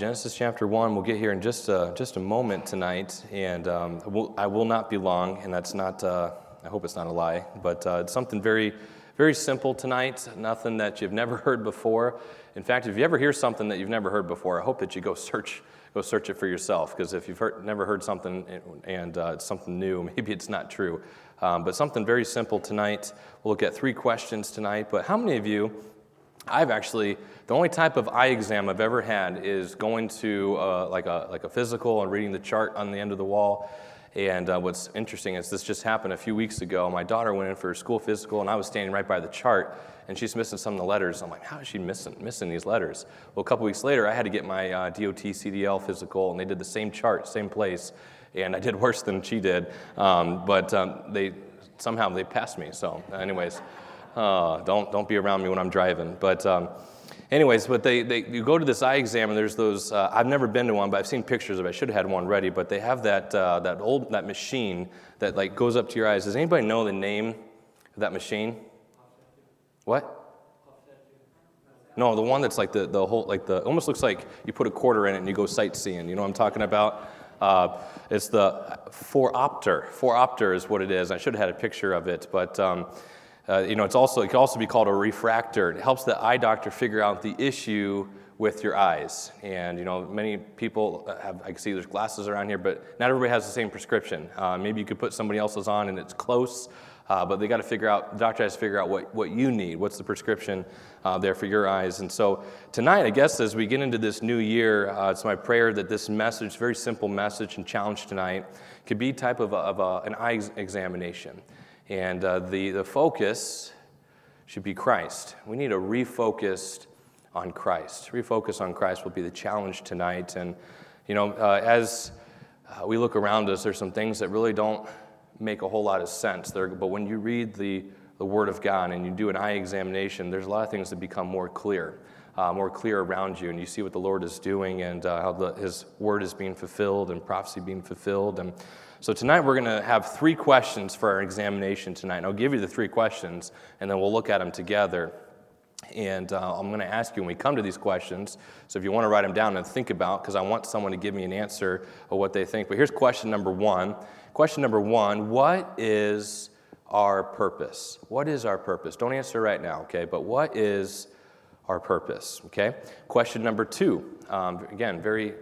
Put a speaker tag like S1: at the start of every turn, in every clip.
S1: Genesis chapter 1, we'll get here in just a, just a moment tonight, and um, will, I will not be long, and that's not, uh, I hope it's not a lie, but uh, it's something very, very simple tonight, nothing that you've never heard before. In fact, if you ever hear something that you've never heard before, I hope that you go search, go search it for yourself, because if you've heard, never heard something and uh, it's something new, maybe it's not true. Um, but something very simple tonight. We'll look at three questions tonight, but how many of you I've actually, the only type of eye exam I've ever had is going to uh, like, a, like a physical and reading the chart on the end of the wall. And uh, what's interesting is this just happened a few weeks ago. My daughter went in for her school physical, and I was standing right by the chart, and she's missing some of the letters. I'm like, how is she missing, missing these letters? Well, a couple weeks later, I had to get my uh, DOT CDL physical, and they did the same chart, same place, and I did worse than she did. Um, but um, they somehow they passed me. So, anyways. Uh, don't, don't be around me when I'm driving. But, um, anyways, but they, they, you go to this eye exam, and there's those. Uh, I've never been to one, but I've seen pictures of it. I should have had one ready. But they have that, uh, that old that machine that like goes up to your eyes. Does anybody know the name of that machine? What? No, the one that's like the, the whole, like the, almost looks like you put a quarter in it and you go sightseeing. You know what I'm talking about? Uh, it's the phoropter. Phoropter is what it is. I should have had a picture of it, but um, uh, you know, it's also, it can also be called a refractor. It helps the eye doctor figure out the issue with your eyes. And, you know, many people have, I can see there's glasses around here, but not everybody has the same prescription. Uh, maybe you could put somebody else's on and it's close, uh, but they got to figure out, the doctor has to figure out what, what you need. What's the prescription uh, there for your eyes? And so tonight, I guess, as we get into this new year, uh, it's my prayer that this message, very simple message and challenge tonight, could be type of, a, of a, an eye examination. And uh, the, the focus should be Christ. We need a refocused on Christ. Refocus on Christ will be the challenge tonight. And, you know, uh, as uh, we look around us, there's some things that really don't make a whole lot of sense. There, but when you read the, the Word of God and you do an eye examination, there's a lot of things that become more clear. Uh, more clear around you, and you see what the Lord is doing and uh, how the, His word is being fulfilled and prophecy being fulfilled. And so tonight we're going to have three questions for our examination tonight. And I'll give you the three questions, and then we'll look at them together. And uh, I'm going to ask you when we come to these questions. So if you want to write them down and think about, because I want someone to give me an answer of what they think. But here's question number one. Question number one What is our purpose? What is our purpose? Don't answer right now, okay? But what is our purpose? Okay? Question number two. Um, again, very,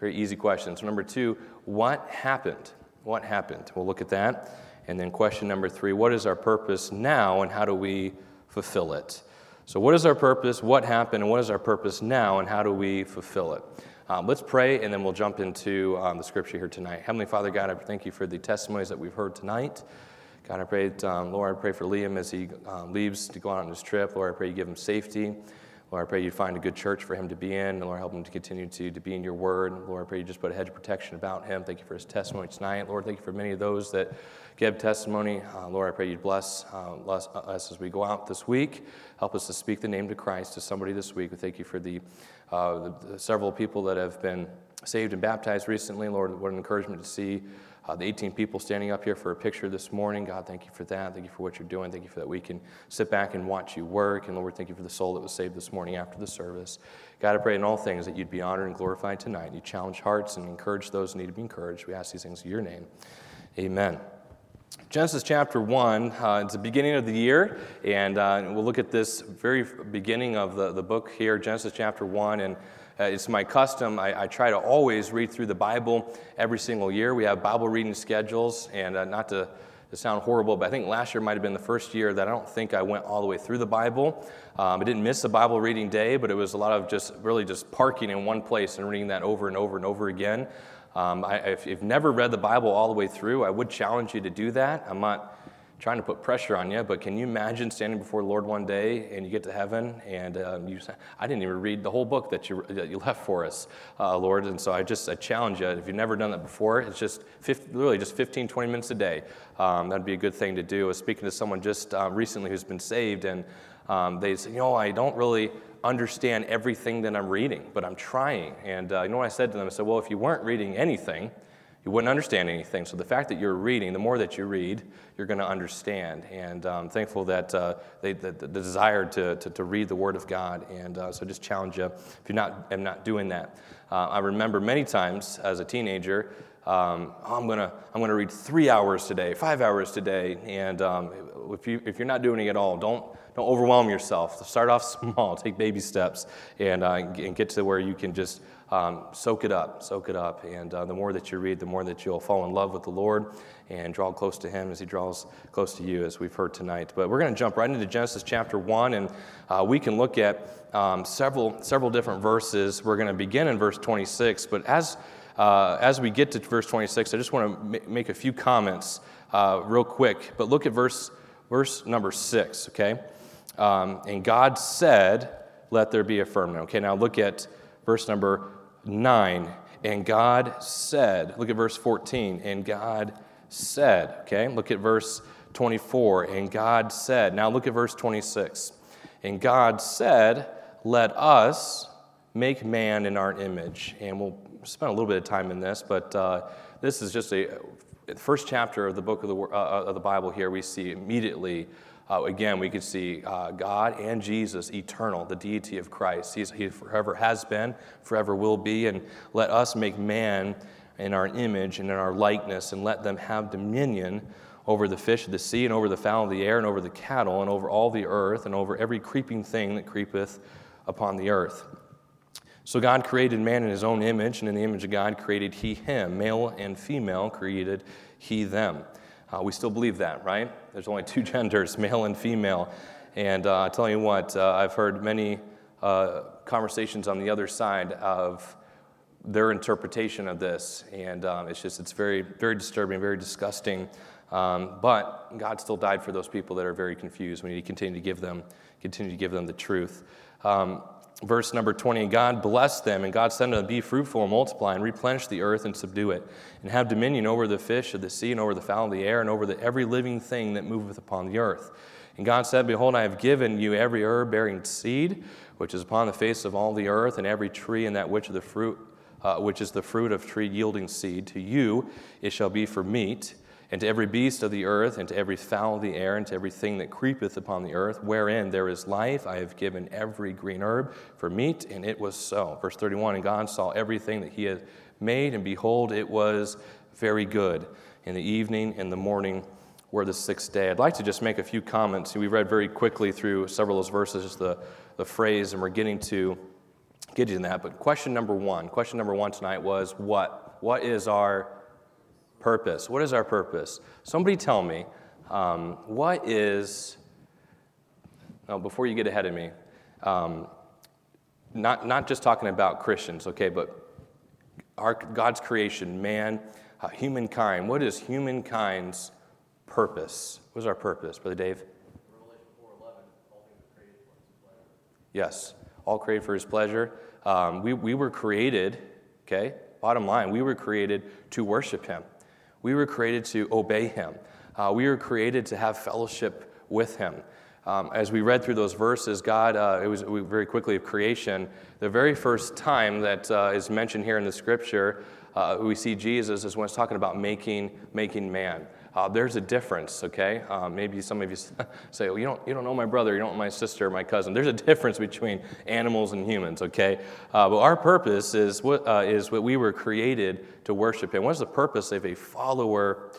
S1: very easy question. So, number two, what happened? What happened? We'll look at that. And then question number three what is our purpose now and how do we fulfill it? So, what is our purpose? What happened? And what is our purpose now and how do we fulfill it? Um, let's pray and then we'll jump into um, the scripture here tonight. Heavenly Father, God, I thank you for the testimonies that we've heard tonight. God, I pray, um, Lord, I pray for Liam as he um, leaves to go on his trip. Lord, I pray you give him safety. Lord, I pray you'd find a good church for him to be in. And Lord, help him to continue to, to be in your word. And Lord, I pray you just put a hedge of protection about him. Thank you for his testimony tonight. Lord, thank you for many of those that give testimony. Uh, Lord, I pray you bless, uh, bless us as we go out this week. Help us to speak the name to Christ to somebody this week. We thank you for the, uh, the, the several people that have been saved and baptized recently. Lord, what an encouragement to see uh, the 18 people standing up here for a picture this morning. God, thank you for that. Thank you for what you're doing. Thank you for that we can sit back and watch you work. And Lord, thank you for the soul that was saved this morning after the service. God, I pray in all things that you'd be honored and glorified tonight. You challenge hearts and encourage those who need to be encouraged. We ask these things in your name. Amen. Genesis chapter 1, uh, it's the beginning of the year, and uh, we'll look at this very beginning of the, the book here, Genesis chapter 1. And uh, it's my custom. I, I, try to always read through the Bible every single year. We have Bible reading schedules, and uh, not to, to, sound horrible, but I think last year might have been the first year that I don't think I went all the way through the Bible. Um, I didn't miss a Bible reading day, but it was a lot of just really just parking in one place and reading that over and over and over again. Um, I, if you've never read the Bible all the way through, I would challenge you to do that. I'm not trying to put pressure on you, but can you imagine standing before the Lord one day and you get to heaven and um, you say, I didn't even read the whole book that you, that you left for us, uh, Lord. And so I just I challenge you, if you've never done that before, it's just 50, literally just 15, 20 minutes a day. Um, that'd be a good thing to do. I was speaking to someone just uh, recently who's been saved, and um, they said, you know, I don't really understand everything that I'm reading, but I'm trying. And uh, you know what I said to them? I said, well, if you weren't reading anything, you wouldn't understand anything. So the fact that you're reading, the more that you read, you're going to understand. And I'm thankful that uh, they, the, the, desire to, to, to, read the Word of God. And uh, so just challenge you if you're not, am not doing that. Uh, I remember many times as a teenager, um, oh, I'm going to I'm gonna read three hours today, five hours today. And um, if, you, if you're not doing it at all, don't, don't overwhelm yourself. Start off small, take baby steps, and, uh, and get to where you can just um, soak it up, soak it up. And uh, the more that you read, the more that you'll fall in love with the Lord and draw close to Him as He draws close to you, as we've heard tonight. But we're going to jump right into Genesis chapter 1, and uh, we can look at um, several, several different verses. We're going to begin in verse 26, but as, uh, as we get to verse 26, I just want to make a few comments uh, real quick. But look at verse, verse number 6, okay? Um, and God said, Let there be a firmament. Okay, now look at verse number 9. And God said, look at verse 14, and God said, okay? Look at verse 24, and God said. Now look at verse 26. And God said, Let us make man in our image. And we'll spend a little bit of time in this, but uh, this is just a first chapter of the book of the, uh, of the Bible here. We see immediately uh, again, we could see uh, God and Jesus eternal, the deity of Christ. He's, he forever has been, forever will be, and let us make man in our image and in our likeness, and let them have dominion over the fish of the sea, and over the fowl of the air, and over the cattle, and over all the earth, and over every creeping thing that creepeth upon the earth. So God created man in his own image, and in the image of God created he him. Male and female created he them. Uh, we still believe that, right? There's only two genders, male and female. And uh, I tell you what, uh, I've heard many uh, conversations on the other side of their interpretation of this, and um, it's just it's very very disturbing, very disgusting. Um, but God still died for those people that are very confused. We need to continue to give them continue to give them the truth. Um, verse number 20 God blessed them, and God said to them, Be fruitful and multiply, and replenish the earth and subdue it, and have dominion over the fish of the sea, and over the fowl of the air, and over the, every living thing that moveth upon the earth. And God said, Behold, I have given you every herb bearing seed, which is upon the face of all the earth, and every tree and that which the fruit. Uh, which is the fruit of tree yielding seed. To you it shall be for meat, and to every beast of the earth, and to every fowl of the air, and to everything that creepeth upon the earth, wherein there is life, I have given every green herb for meat, and it was so. Verse 31 And God saw everything that he had made, and behold, it was very good. In the evening and the morning were the sixth day. I'd like to just make a few comments. We read very quickly through several of those verses, the, the phrase, and we're getting to getting to that. But question number one, question number one tonight was what? What is our Purpose. What is our purpose? Somebody tell me, um, what is, oh, before you get ahead of me, um, not, not just talking about Christians, okay, but our, God's creation, man, uh, humankind. What is humankind's purpose? What is our purpose, Brother Dave? Yes, all created for his pleasure. Um, we, we were created, okay, bottom line, we were created to worship him. We were created to obey Him. Uh, we were created to have fellowship with Him. Um, as we read through those verses, God, uh, it was very quickly of creation. The very first time that uh, is mentioned here in the scripture, uh, we see Jesus is when it's talking about making, making man. Uh, there's a difference, okay? Uh, maybe some of you say, well, you don't, you don't know my brother, you don't know my sister, my cousin. There's a difference between animals and humans, okay? Uh, but our purpose is what, uh, is what we were created to worship And What is the purpose of a follower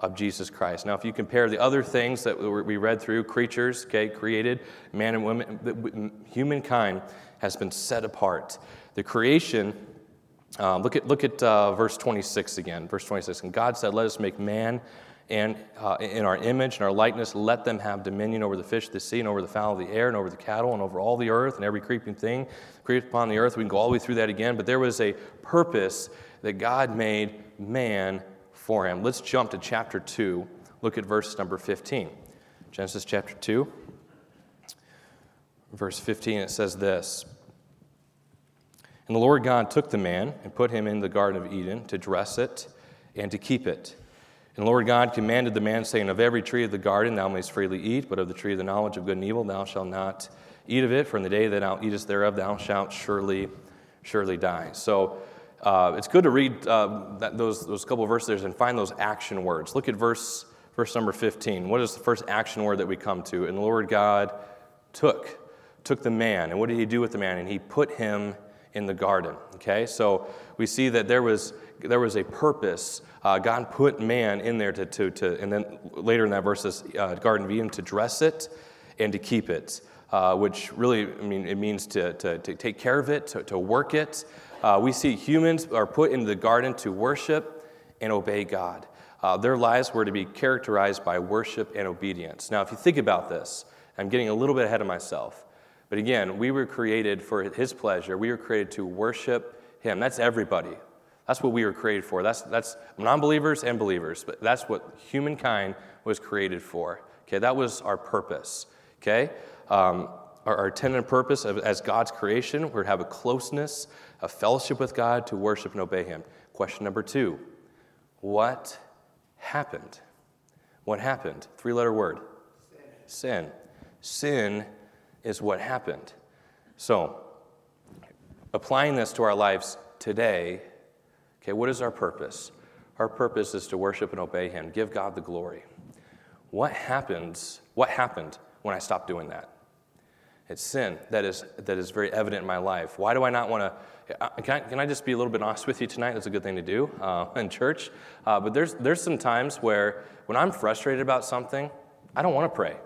S1: of Jesus Christ? Now, if you compare the other things that we read through, creatures, okay, created, man and woman, humankind has been set apart. The creation uh, look at, look at uh, verse 26 again. Verse 26. And God said, Let us make man and uh, in our image and our likeness, let them have dominion over the fish of the sea and over the fowl of the air and over the cattle and over all the earth and every creeping thing creepeth upon the earth. We can go all the way through that again, but there was a purpose that God made man for him. Let's jump to chapter 2. Look at verse number 15. Genesis chapter 2, verse 15, it says this. And the Lord God took the man and put him in the Garden of Eden to dress it and to keep it. And Lord God commanded the man, saying, Of every tree of the garden thou mayst freely eat, but of the tree of the knowledge of good and evil thou shalt not eat of it, for in the day that thou eatest thereof thou shalt surely, surely die. So uh, it's good to read uh, that, those, those couple verses and find those action words. Look at verse, verse number 15. What is the first action word that we come to? And the Lord God took, took the man. And what did he do with the man? And he put him in the garden. Okay, so we see that there was, there was a purpose. Uh, God put man in there to, to, to, and then later in that verse, says, uh, Garden of Eden, to dress it and to keep it. Uh, which really, I mean, it means to, to, to take care of it, to, to work it, uh, we see humans are put into the garden to worship and obey God. Uh, their lives were to be characterized by worship and obedience. Now, if you think about this, I'm getting a little bit ahead of myself. But again, we were created for His pleasure. We were created to worship Him. That's everybody. That's what we were created for. That's, that's non believers and believers, but that's what humankind was created for. Okay, that was our purpose. Okay? Um, our, our intended purpose of, as God's creation, we're to have a closeness, a fellowship with God, to worship and obey Him. Question number two What happened? What happened? Three letter word sin. Sin is what happened. So, applying this to our lives today, okay, what is our purpose? Our purpose is to worship and obey Him, give God the glory. What happens? What happened when I stopped doing that? It's sin that is, that is very evident in my life. Why do I not want to? Uh, can I, can I just be a little bit honest with you tonight? That's a good thing to do uh, in church. Uh, but there's, there's some times where when I'm frustrated about something, I don't want to pray.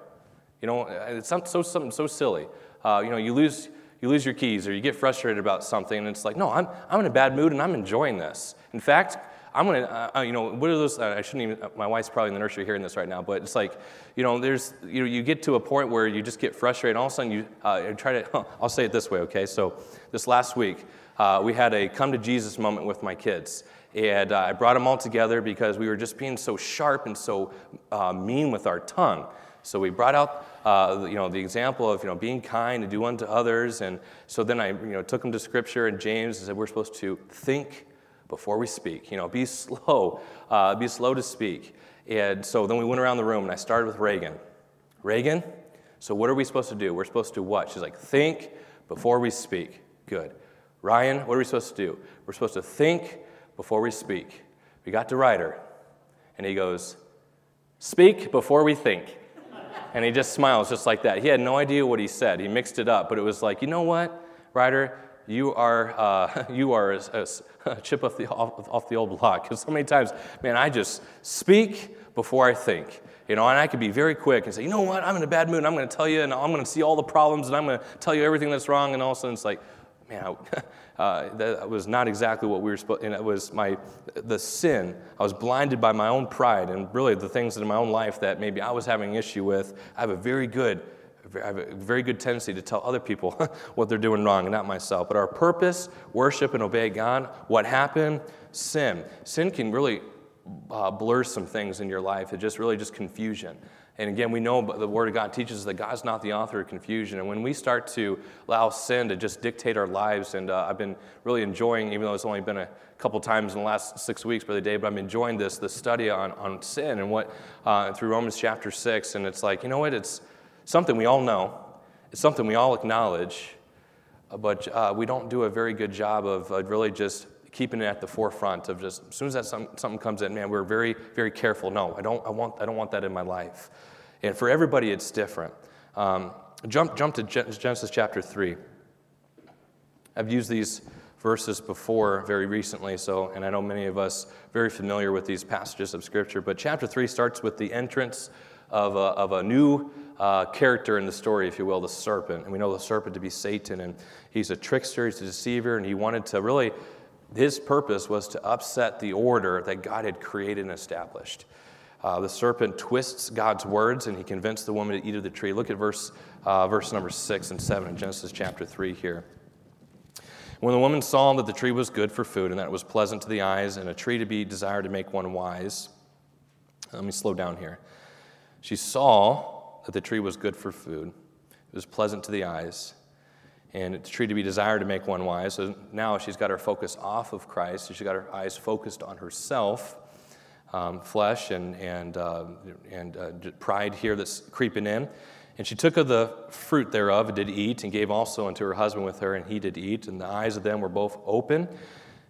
S1: You know, it's so, something so silly. Uh, you know, you lose, you lose your keys or you get frustrated about something, and it's like, no, I'm, I'm in a bad mood and I'm enjoying this. In fact, I'm gonna, uh, uh, you know, what are those? Uh, I shouldn't even. Uh, my wife's probably in the nursery hearing this right now, but it's like, you know, there's, you know, you get to a point where you just get frustrated, and all of a sudden you try to. I'll say it this way, okay? So this last week, we had a come to Jesus moment with my kids, and I brought them all together because we were just being so sharp and so mean with our tongue. So we brought out, uh, you know, the example of, you know, being kind and do unto others. And so then I, you know, took them to Scripture and James and said we're supposed to think before we speak. You know, be slow, uh, be slow to speak. And so then we went around the room, and I started with Reagan. Reagan, so what are we supposed to do? We're supposed to what? She's like, think before we speak. Good. Ryan, what are we supposed to do? We're supposed to think before we speak. We got to Ryder, and he goes, speak before we think. And he just smiles just like that. He had no idea what he said. He mixed it up, but it was like, you know what, Ryder, you are, uh, you are a, a, chip off the, off, off the old block. Because so many times, man, I just speak before I think. You know, and I could be very quick and say, you know what, I'm in a bad mood, and I'm going to tell you, and I'm going to see all the problems, and I'm going to tell you everything that's wrong, and all of a sudden it's like, man, uh, that was not exactly what we were supposed. And it was my the sin. I was blinded by my own pride, and really the things in my own life that maybe I was having an issue with. I have a very good I have a very good tendency to tell other people what they're doing wrong and not myself. But our purpose, worship and obey God. What happened? Sin. Sin can really uh, blur some things in your life. It just really just confusion. And again, we know the Word of God teaches that God's not the author of confusion. And when we start to allow sin to just dictate our lives, and uh, I've been really enjoying, even though it's only been a couple times in the last six weeks, Brother Dave, but I'm enjoying this, this study on, on sin and what, uh, through Romans chapter 6. And it's like, you know what? It's, something we all know, it's something we all acknowledge, but uh, we don't do a very good job of uh, really just keeping it at the forefront of just as soon as that some, something comes in, man, we're very, very careful. No, I don't, I, want, I don't want that in my life. And for everybody, it's different. Um, jump, jump to Genesis chapter 3. I've used these verses before very recently, so, and I know many of us very familiar with these passages of Scripture, but chapter 3 starts with the entrance of a, of a new uh, character in the story, if you will, the serpent. And we know the serpent to be Satan, and he's a trickster, he's a deceiver, and he wanted to really, his purpose was to upset the order that God had created and established. Uh, the serpent twists God's words, and he convinced the woman to eat of the tree. Look at verse, uh, verse number 6 and 7 in Genesis chapter 3 here. When the woman saw that the tree was good for food, and that it was pleasant to the eyes, and a tree to be desired to make one wise, let me slow down here. She saw that the tree was good for food. It was pleasant to the eyes, and it's a tree to be desired to make one wise. So now she's got her focus off of Christ. She's got her eyes focused on herself, um, flesh, and, and, uh, and uh, pride here that's creeping in. And she took of the fruit thereof and did eat, and gave also unto her husband with her, and he did eat. And the eyes of them were both open,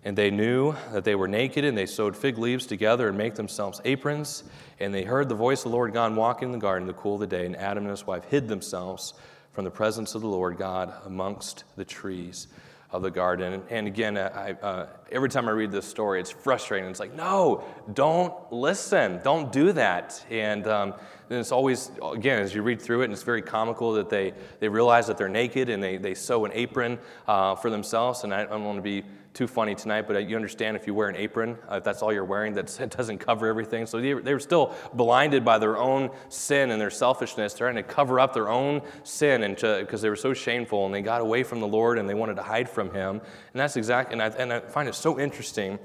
S1: And they knew that they were naked, and they sewed fig leaves together and make themselves aprons. And they heard the voice of the Lord God walking in the garden in the cool of the day. And Adam and his wife hid themselves from the presence of the Lord God amongst the trees of the garden. And again, I, uh, every time I read this story, it's frustrating. It's like, no, don't listen. Don't do that. And, um, it's always, again, as you read through it, and it's very comical that they, they realize that they're naked and they, they sew an apron uh, for themselves. And I, I don't want to be too funny tonight, but you understand if you wear an apron, uh, if that's all you're wearing, that doesn't cover everything. So they, they were still blinded by their own sin and their selfishness, trying to cover up their own sin and because they were so shameful and they got away from the Lord and they wanted to hide from Him. And that's exactly, and I, and I find it so interesting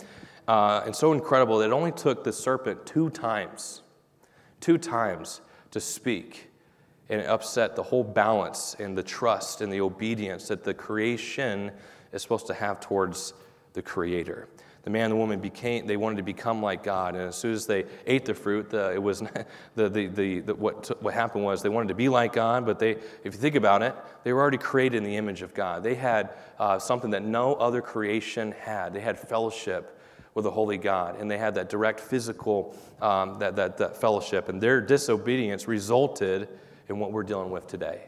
S1: uh, and so incredible that it only took the serpent two times, two times to speak. And it upset the whole balance and the trust and the obedience that the creation is supposed to have towards the Creator. The man and the woman became, they wanted to become like God. And as soon as they ate the fruit, the, it was the, the, the, the, what, what happened was they wanted to be like God, but they, if you think about it, they were already created in the image of God. They had uh, something that no other creation had. They had fellowship with the holy God, and they had that direct physical um, that, that, that fellowship. And their disobedience resulted in what we're dealing with today.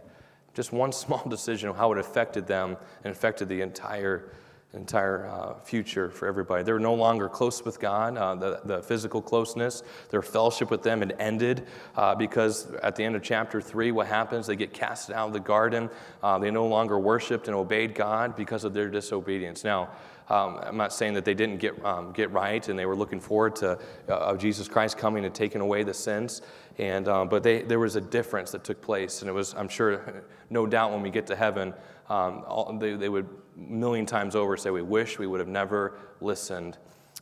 S1: Just one small decision of how it affected them and affected the entire, entire uh, future for everybody. They were no longer close with God, uh, the, the physical closeness. Their fellowship with them had ended uh, because at the end of chapter 3, what happens? They get cast out of the garden. Uh, they no longer worshiped and obeyed God because of their disobedience. Now, um, I'm not saying that they didn't get, um, get right and they were looking forward to uh, Jesus Christ coming and taking away the sins. And, um, but they, there was a difference that took place. And it was, I'm sure, no doubt when we get to heaven, um, all, they, they would million times over say, We wish we would have never listened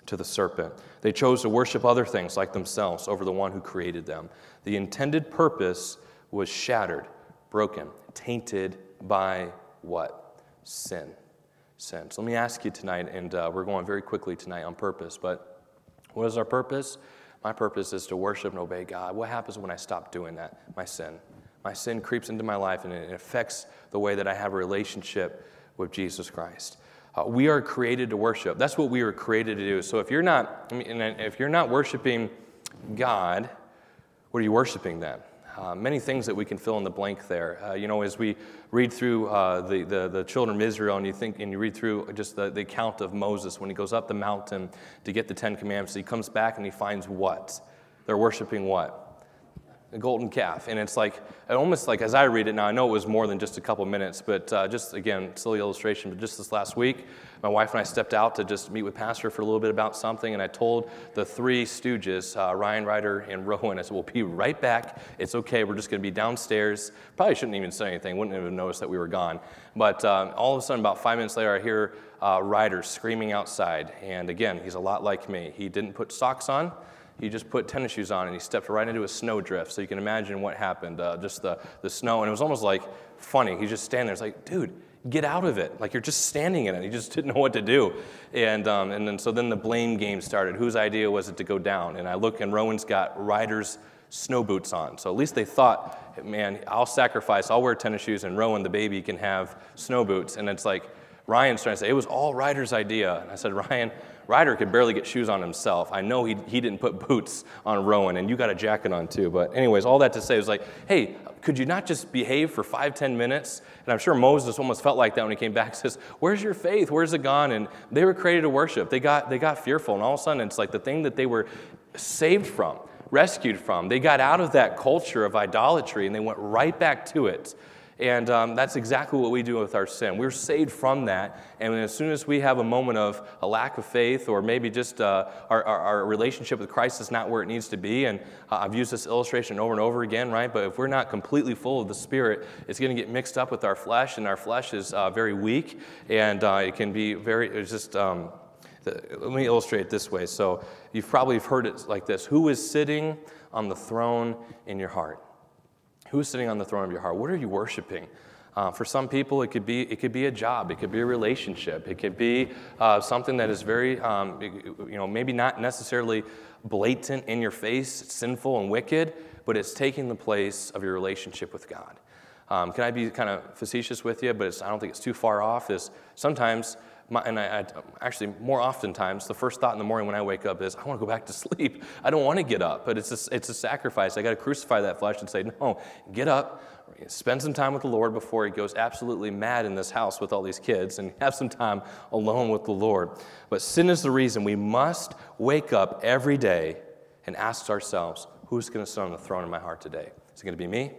S1: to the serpent. They chose to worship other things like themselves over the one who created them. The intended purpose was shattered, broken, tainted by what? Sin sense. Let me ask you tonight, and uh, we're going very quickly tonight on purpose, but what is our purpose? My purpose is to worship and obey God. What happens when I stop doing that? My sin. My sin creeps into my life and it affects the way that I have a relationship with Jesus Christ. Uh, we are created to worship. That's what we were created to do. So if you're not, I mean, if you're not worshiping God, what are you worshiping then? Uh, many things that we can fill in the blank there. Uh, you know, as we read through uh, the, the, the, children of Israel and you think and you read through just the, the account of Moses when he goes up the mountain to get the Ten Commandments, he comes back and he finds what? They're worshiping what? Golden calf. And it's like, almost like as I read it now, I know it was more than just a couple minutes, but uh, just again, silly illustration, but just this last week, my wife and I stepped out to just meet with Pastor for a little bit about something, and I told the three stooges, uh, Ryan Ryder and Rowan, I said, We'll be right back. It's okay. We're just going to be downstairs. Probably shouldn't even say anything, wouldn't even notice that we were gone. But um, all of a sudden, about five minutes later, I hear uh, Ryder screaming outside. And again, he's a lot like me. He didn't put socks on he just put tennis shoes on and he stepped right into a snowdrift. So you can imagine what happened, uh, just the, the snow. And it was almost like funny. He's just standing there. It's like, dude, get out of it. Like you're just standing in it. He just didn't know what to do. And, um, and then so then the blame game started. Whose idea was it to go down? And I look and Rowan's got Ryder's snow boots on. So at least they thought, man, I'll sacrifice. I'll wear tennis shoes and Rowan, the baby, can have snow boots. And it's like, Ryan's trying to say, it was all Ryder's idea. And I said, Ryan, Ryder could barely get shoes on himself. I know he, he didn't put boots on Rowan, and you got a jacket on too. But, anyways, all that to say was like, hey, could you not just behave for five, ten minutes? And I'm sure Moses almost felt like that when he came back. Says, "Where's your faith? Where's it gone?" And they were created to worship. They got they got fearful, and all of a sudden, it's like the thing that they were saved from, rescued from. They got out of that culture of idolatry, and they went right back to it. And um, that's exactly what we do with our sin. We're saved from that. And as soon as we have a moment of a lack of faith, or maybe just uh, our, our, our, relationship with Christ is not where it needs to be, and uh, I've used this illustration over and over again, right? But if we're not completely full of the Spirit, it's going to get mixed up with our flesh, and our flesh is uh, very weak, and uh, it can be very, it's just, um, let me illustrate it this way. So you've probably heard it like this Who is sitting on the throne in your heart? Who's sitting on the throne of your heart? What are you worshiping? Uh, for some people, it could be it could be a job, it could be a relationship, it could be uh, something that is very, um, you know, maybe not necessarily blatant in your face, sinful and wicked, but it's taking the place of your relationship with God. Um, can I be kind of facetious with you? But I don't think it's too far off. Is sometimes my, and I, I, actually more oftentimes the first thought in the morning when I wake up is I want to go back to sleep. I don't want to get up, but it's a, it's a sacrifice. I got to crucify that flesh and say, no, get up, spend some time with the Lord before he goes absolutely mad in this house with all these kids, and have some time alone with the Lord. But sin is the reason we must wake up every day and ask ourselves, who's going to sit on the throne in my heart today? Is it going to be me?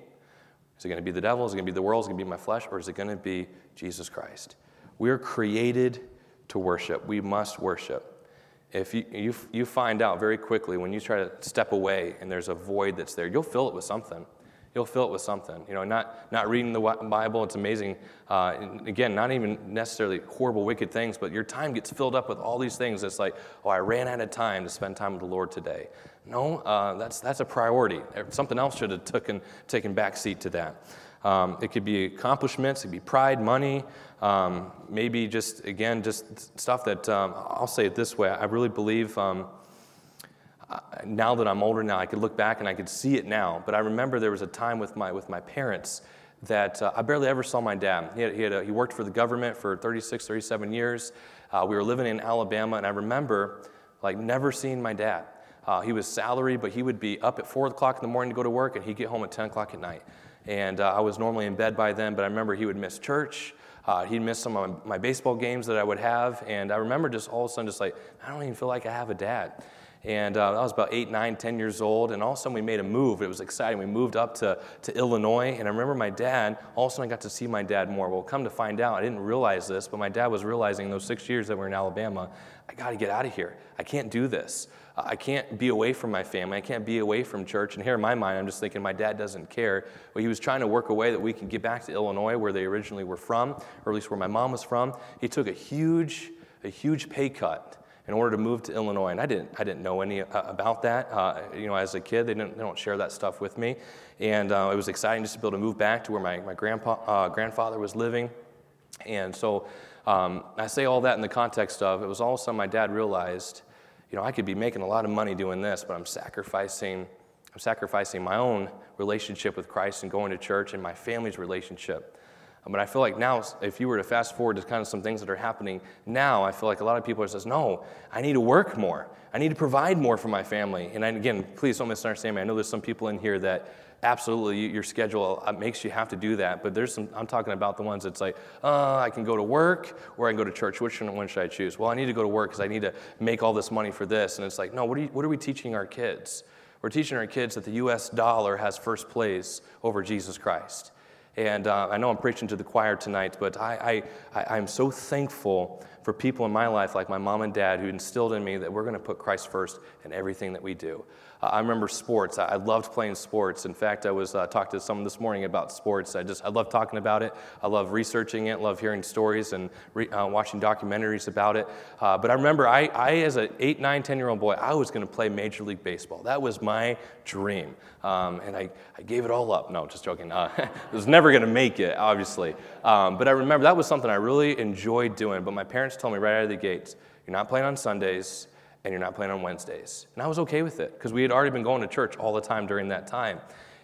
S1: Is it going to be the devil? Is it going to be the world? Is it going to be my flesh? Or is it going to be Jesus Christ? We are created to worship. We must worship. If you, you, you find out very quickly when you try to step away and there's a void that's there, you'll fill it with something. You'll fill it with something. You know, not, not reading the Bible, it's amazing. Uh, again, not even necessarily horrible, wicked things, but your time gets filled up with all these things. It's like, oh, I ran out of time to spend time with the Lord today. No, uh, that's, that's a priority. Something else should have taken, taken back seat to that. Um, it could be accomplishments, it could be pride, money, um, maybe just, again, just stuff that um, I'll say it this way I really believe um, now that I'm older now, I could look back and I could see it now. But I remember there was a time with my, with my parents that uh, I barely ever saw my dad. He, had, he, had a, he, worked for the government for 36, 37 years. Uh, we were living in Alabama, and I remember like never seeing my dad. Uh, he was salary, but he would be up at 4 o'clock in the morning to go to work, and he'd get home at 10 o'clock at night. And uh, I was normally in bed by then, but I remember he would miss church. Uh, he'd miss some of my, baseball games that I would have. And I remember just all of a sudden, just like, I don't even feel like I have a dad. And uh, I was about eight, nine, ten years old. And all of a sudden, we made a move. It was exciting. We moved up to, to Illinois. And I remember my dad, all of a sudden, I got to see my dad more. Well, come to find out, I didn't realize this, but my dad was realizing those six years that we were in Alabama, I got to get out of here. I can't do this. I can't be away from my family. I can't be away from church. And here in my mind, I'm just thinking my dad doesn't care. But he was trying to work a way that we can get back to Illinois, where they originally were from, or at least where my mom was from. He took a huge, a huge pay cut in order to move to Illinois. And I didn't, I didn't know any uh, about that. Uh, you know, as a kid, they, didn't, they don't share that stuff with me. And uh, it was exciting just to be able to move back to where my, my grandpa, uh, grandfather was living. And so um, I say all that in the context of it was all of a sudden my dad realized, you know, I could be making a lot of money doing this, but I'm sacrificing, I'm sacrificing my own relationship with Christ and going to church and my family's relationship. But I feel like now, if you were to fast forward to kind of some things that are happening now, I feel like a lot of people are says, no, I need to work more. I need to provide more for my family. And again, please don't misunderstand me. I know there's some people in here that absolutely your schedule uh, makes you have to do that. But there's some, I'm talking about the ones that's like, uh, I can go to work or I can go to church. Which one should I choose? Well, I need to go to work because I need to make all this money for this. And it's like, no, what are, you, what are we teaching our kids? We're teaching our kids that the US dollar has first place over Jesus Christ. And uh, I know I'm preaching to the choir tonight, but I, I, I, am so thankful for people in my life, like my mom and dad, who instilled in me that we're going to put Christ first in everything that we do. Uh, I remember sports. I, I, loved playing sports. In fact, I was uh, talking to someone this morning about sports. I just I love talking about it. I love researching it. Love hearing stories and re, uh, watching documentaries about it. Uh, but I remember, I, I as an eight, nine, ten year old boy, I was going to play Major League Baseball. That was my dream, um, and I, I gave it all up. No, just joking. Uh, I was never going to make it, obviously. Um, but I remember that was something I really enjoyed doing. But my parents told me right out of the gates, "You're not playing on Sundays." And you're not playing on Wednesdays. And I was okay with it because we had already been going to church all the time during that time.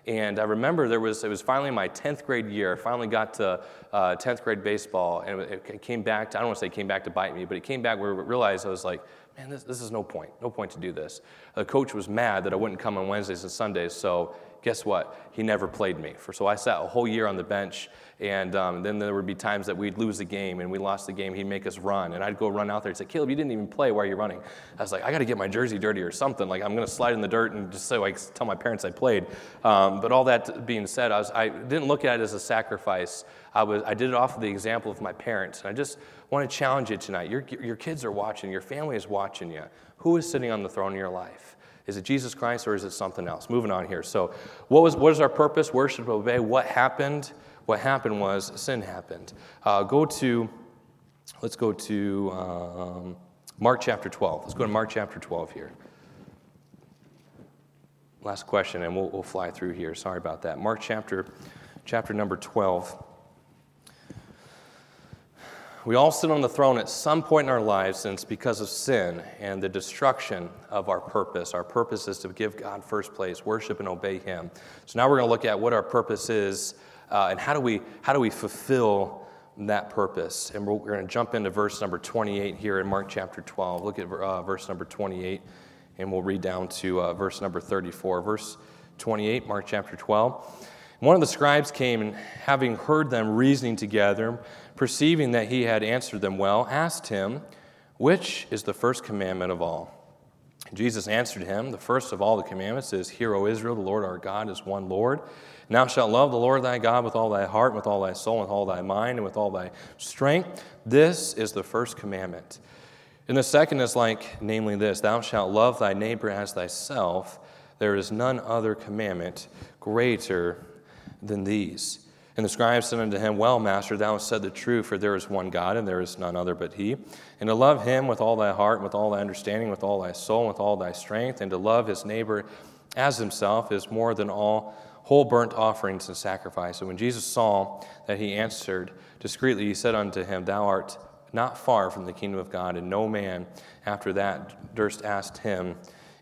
S1: And I remember there was, it was finally my 10th grade year. I finally got to uh, 10th grade baseball, and it, came back to, I don't want to say it came back to bite me, but it came back where I realized I was like, man, this, this is no point, no point to do this. The coach was mad that I wouldn't come on Wednesdays and Sundays, so guess what? He never played me. For, so I sat a whole year on the bench, and um, then there would be times that we'd lose the game, and we lost the game. He'd make us run, and I'd go run out there and say, Caleb, you didn't even play. Why are you running? I was like, I got to get my jersey dirty or something. Like I'm going to slide in the dirt and just so I tell my parents I played. Um, but all that being said, I, was, I didn't look at it as a sacrifice. I, was, I did it off of the example of my parents. And I just want to challenge you tonight. Your, your kids are watching, your family is watching you. Who is sitting on the throne of your life? Is it Jesus Christ or is it something else? Moving on here. So, what was what is our purpose? Worship, obey. What happened? What happened was sin happened. Uh, go to, let's go to um, Mark chapter 12. Let's go to Mark chapter 12 here. Last question, and we'll, we'll fly through here. Sorry about that. Mark chapter, chapter number 12. We all sit on the throne at some point in our lives, and it's because of sin and the destruction of our purpose. Our purpose is to give God first place, worship and obey Him. So now we're going to look at what our purpose is uh, and how do we how do we fulfill that purpose. And we're, we're going to jump into verse number 28 here in Mark chapter 12. Look at uh, verse number 28, and we'll read down to uh, verse number 34. Verse 28, Mark chapter 12. One of the scribes came and, having heard them reasoning together, perceiving that he had answered them well, asked him, Which is the first commandment of all? Jesus answered him, The first of all the commandments is, Hear, O Israel, the Lord our God is one Lord. And thou shalt love the Lord thy God with all thy heart, and with all thy soul, with all thy mind, and with all thy strength. This is the first commandment. And the second is like, namely, this Thou shalt love thy neighbor as thyself. There is none other commandment greater than these. And the scribe said unto him, Well, master, thou hast said the truth, for there is one God, and there is none other but He. And to love Him with all thy heart, and with all thy understanding, with all thy soul, and with all thy strength, and to love his neighbor as himself is more than all whole burnt offerings and sacrifice. And when Jesus saw that he answered discreetly, he said unto him, Thou art not far from the kingdom of God. And no man after that durst ask him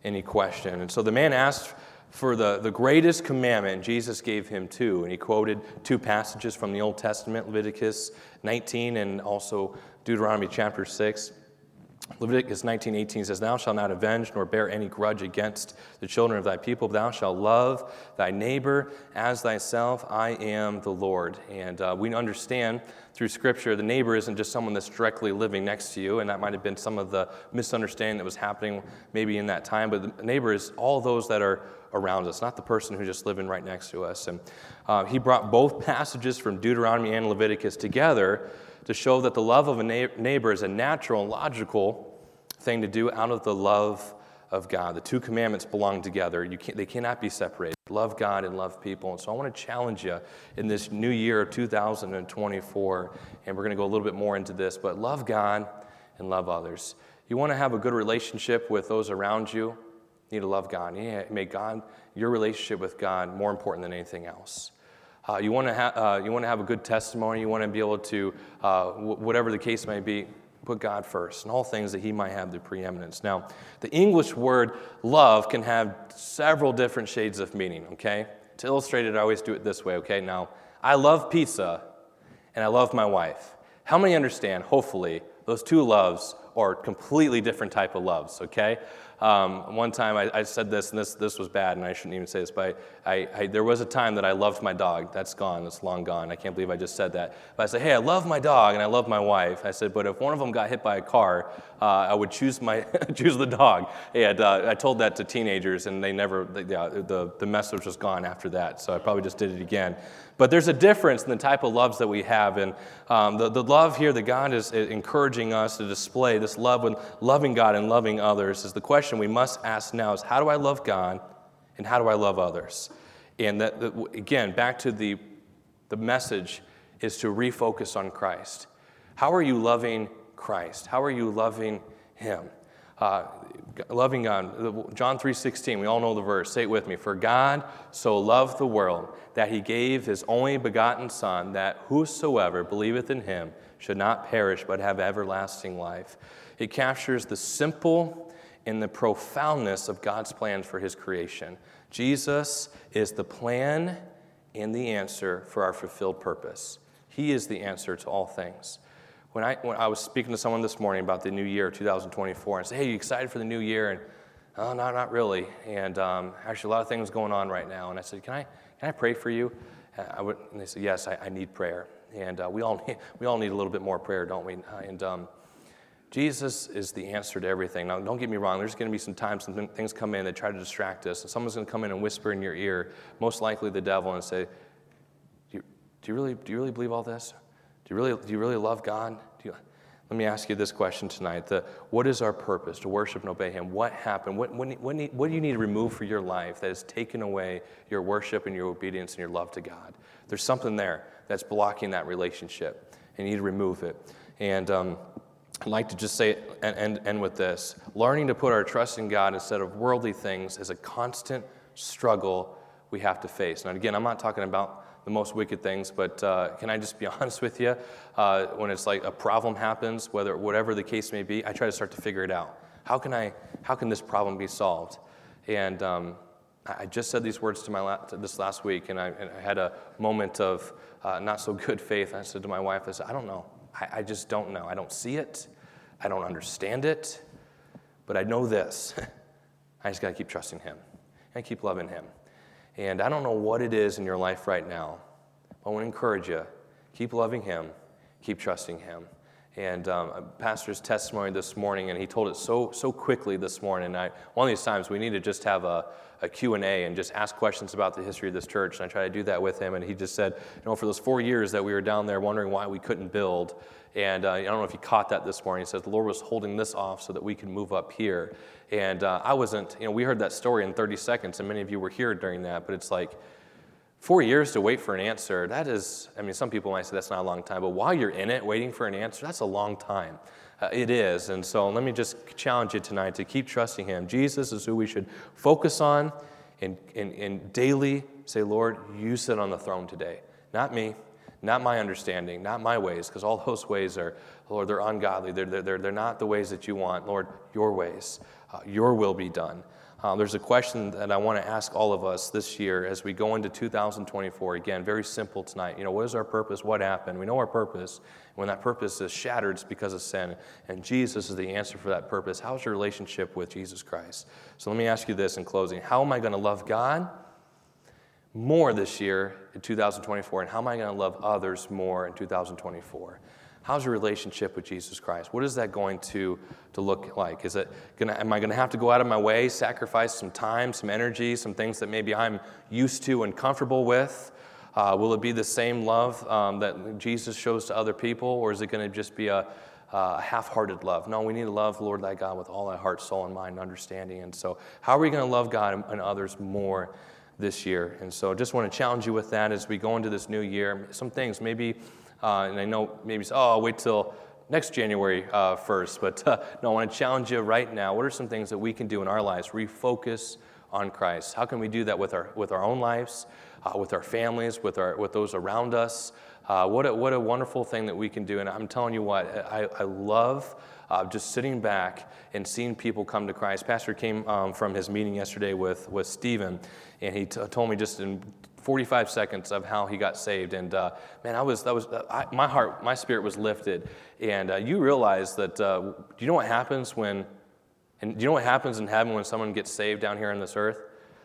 S1: any question. And so the man asked for the, the greatest commandment, Jesus gave him two. And he quoted two passages from the Old Testament, Leviticus 19 and also Deuteronomy chapter 6. Leviticus 19:18 says, "Thou shalt not avenge nor bear any grudge against the children of thy people. Thou shalt love thy neighbor as thyself. I am the Lord." And uh, we understand through Scripture the neighbor isn't just someone that's directly living next to you, and that might have been some of the misunderstanding that was happening maybe in that time. But the neighbor is all those that are around us, not the person who's just living right next to us. And uh, he brought both passages from Deuteronomy and Leviticus together to show that the love of a neighbor is a natural and logical thing to do out of the love of God. The two commandments belong together. You can't, they cannot be separated. Love God and love people. And so I want to challenge you in this new year of 2024, and we're going to go a little bit more into this, but love God and love others. You want to have a good relationship with those around you, you need to love God. You make God, your relationship with God, more important than anything else. Uh, you want to ha- uh, you want to have a good testimony. You want to be able to, uh, w- whatever the case may be, put God first and all things that He might have the preeminence. Now, the English word love can have several different shades of meaning. Okay, to illustrate it, I always do it this way. Okay, now I love pizza, and I love my wife. How many understand? Hopefully, those two loves are completely different type of loves. Okay. Um, one time I, I, said this, and this, this was bad, and I shouldn't even say this, but I, I, there was a time that I loved my dog. That's gone, that's long gone. I can't believe I just said that. But I said, hey, I love my dog and I love my wife. I said, but if one of them got hit by a car, uh, I would choose, my, choose the dog. And uh, I told that to teenagers, and they never, the, the message was gone after that, so I probably just did it again. But there's a difference in the type of loves that we have. And um, the, the love here that God is encouraging us to display, this love with loving God and loving others, is the question we must ask now is how do I love God and how do I love others? And that, that again, back to the, the message is to refocus on Christ. How are you loving Christ? How are you loving Him? Uh, loving God. John 3:16, we all know the verse. Say it with me. For God so loved the world that he gave his only begotten son that whosoever believeth in him should not perish but have everlasting life. It captures the simple and the profoundness of God's plans for his creation. Jesus is the plan and the answer for our fulfilled purpose. He is the answer to all things. When I, when I was speaking to someone this morning about the new year, 2024, and I said, hey, you excited for the new year? And, oh, no, not really. And um, actually, a lot of things going on right now. And I said, can I, can I pray for you? I Would, and they said, yes, I, I need prayer. And uh, we, all need, we all need a little bit more prayer, don't we? And um, Jesus is the answer to everything. Now, don't get me wrong, there's going to be some times some things come in that try to distract us. Someone's going to come in and whisper in your ear, most likely the devil, and say, do you, do you, really, do you really believe all this? Do you really, do you really love God? Let me ask you this question tonight. The, what is our purpose? To worship and obey Him. What happened? What, what, what do you need to remove for your life that has taken away your worship and your obedience and your love to God? There's something there that's blocking that relationship, and you need to remove it. And um, I'd like to just say and end, end with this learning to put our trust in God instead of worldly things is a constant struggle we have to face. And again, I'm not talking about the most wicked things, but uh, can I just be honest with you? Uh, when it's like a problem happens, whether whatever the case may be, I try to start to figure it out. How can I? How can this problem be solved? And um, I just said these words to my la- to this last week, and I, and I, had a moment of uh, not so good faith. I said to my wife, I said, I don't know. I, I just don't know. I don't see it. I don't understand it. But I know this. I just got to keep trusting Him and keep loving Him. And I don't know what it is in your life right now, but I want to encourage you keep loving Him, keep trusting Him. And um, pastor's testimony this morning, and he told it so so quickly this morning. I, one of these times we need to just have a, a Q&A and just ask questions about the history of this church. And I try to do that with him, and he just said, you know, for those four years that we were down there wondering why we couldn't build, and uh, I don't know if he caught that this morning. He says the Lord was holding this off so that we could move up here. And uh, I wasn't, you know, we heard that story in 30 seconds, and many of you were here during that, but it's like, Four years to wait for an answer, that is, I mean, some people might say that's not a long time, but while you're in it waiting for an answer, that's a long time. Uh, it is. And so let me just challenge you tonight to keep trusting Him. Jesus is who we should focus on and, and, and daily say, Lord, you sit on the throne today. Not me, not my understanding, not my ways, because all those ways are, Lord, they're ungodly. They're, they're, they're not the ways that you want. Lord, your ways, uh, your will be done. Uh, there's a question that I want to ask all of us this year as we go into 2024. Again, very simple tonight. You know, what is our purpose? What happened? We know our purpose. When that purpose is shattered, it's because of sin. And Jesus is the answer for that purpose. How's your relationship with Jesus Christ? So let me ask you this in closing How am I going to love God more this year in 2024? And how am I going to love others more in 2024? How's your relationship with Jesus Christ? What is that going to, to look like? Is it gonna, am I going to have to go out of my way, sacrifice some time, some energy, some things that maybe I'm used to and comfortable with? Uh, will it be the same love um, that Jesus shows to other people, or is it going to just be a, a half hearted love? No, we need to love Lord thy God with all our heart, soul, and mind and understanding. And so, how are we going to love God and, and others more this year? And so, I just want to challenge you with that as we go into this new year. Some things, maybe uh, and I know maybe, oh, I'll wait till next January uh, 1st, but uh, no, I want to challenge you right now. What are some things that we can do in our lives? Refocus on Christ. How can we do that with our, with our own lives, uh, with our families, with, our, with those around us? Uh, what, a, what a wonderful thing that we can do. And I'm telling you what, I, I love uh, just sitting back and seeing people come to Christ. Pastor came um, from his meeting yesterday with, with Stephen, and he t- told me just in 45 seconds of how he got saved. And uh, man, I was, that was, I, my heart, my spirit was lifted. And uh, you realize that, uh, do you know what happens when, and do you know what happens in heaven when someone gets saved down here on this earth?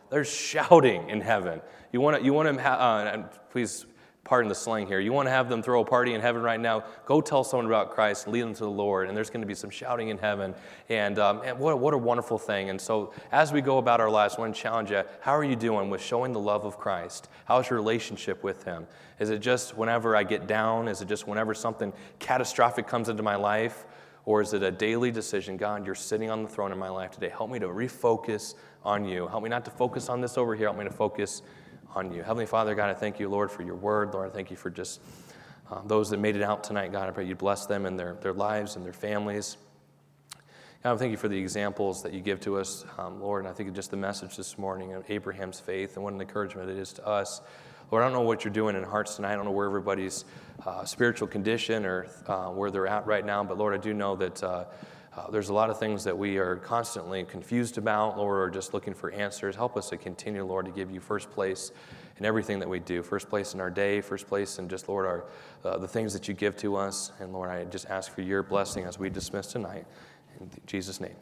S1: There's shouting in heaven. You want to, you want to, ha- uh, please pardon the slang here, you want to have them throw a party in heaven right now, go tell someone about Christ, lead them to the Lord, and there's going to be some shouting in heaven. And, um, and what, what a wonderful thing. And so, as we go about our lives, I want to challenge you how are you doing with showing the love of Christ? How's your relationship with Him? Is it just whenever I get down? Is it just whenever something catastrophic comes into my life? Or is it a daily decision? God, you're sitting on the throne in my life today. Help me to refocus on you. Help me not to focus on this over here. Help me to focus on you. Heavenly Father, God, I thank you, Lord, for your word. Lord, I thank you for just uh, those that made it out tonight. God, I pray you bless them and their, their lives and their families. God, I thank you for the examples that you give to us, um, Lord, and I think just the message this morning of Abraham's faith and what an encouragement it is to us. Lord, I don't know what you're doing in hearts tonight. I don't know where everybody's uh, spiritual condition or uh, where they're at right now, but Lord, I do know that uh, uh, there's a lot of things that we are constantly confused about, Lord, or just looking for answers. Help us to continue, Lord, to give you first place in everything that we do. First place in our day, first place in just, Lord, our, uh, the things that you give to us. And Lord, I just ask for your blessing as we dismiss tonight. In Jesus' name.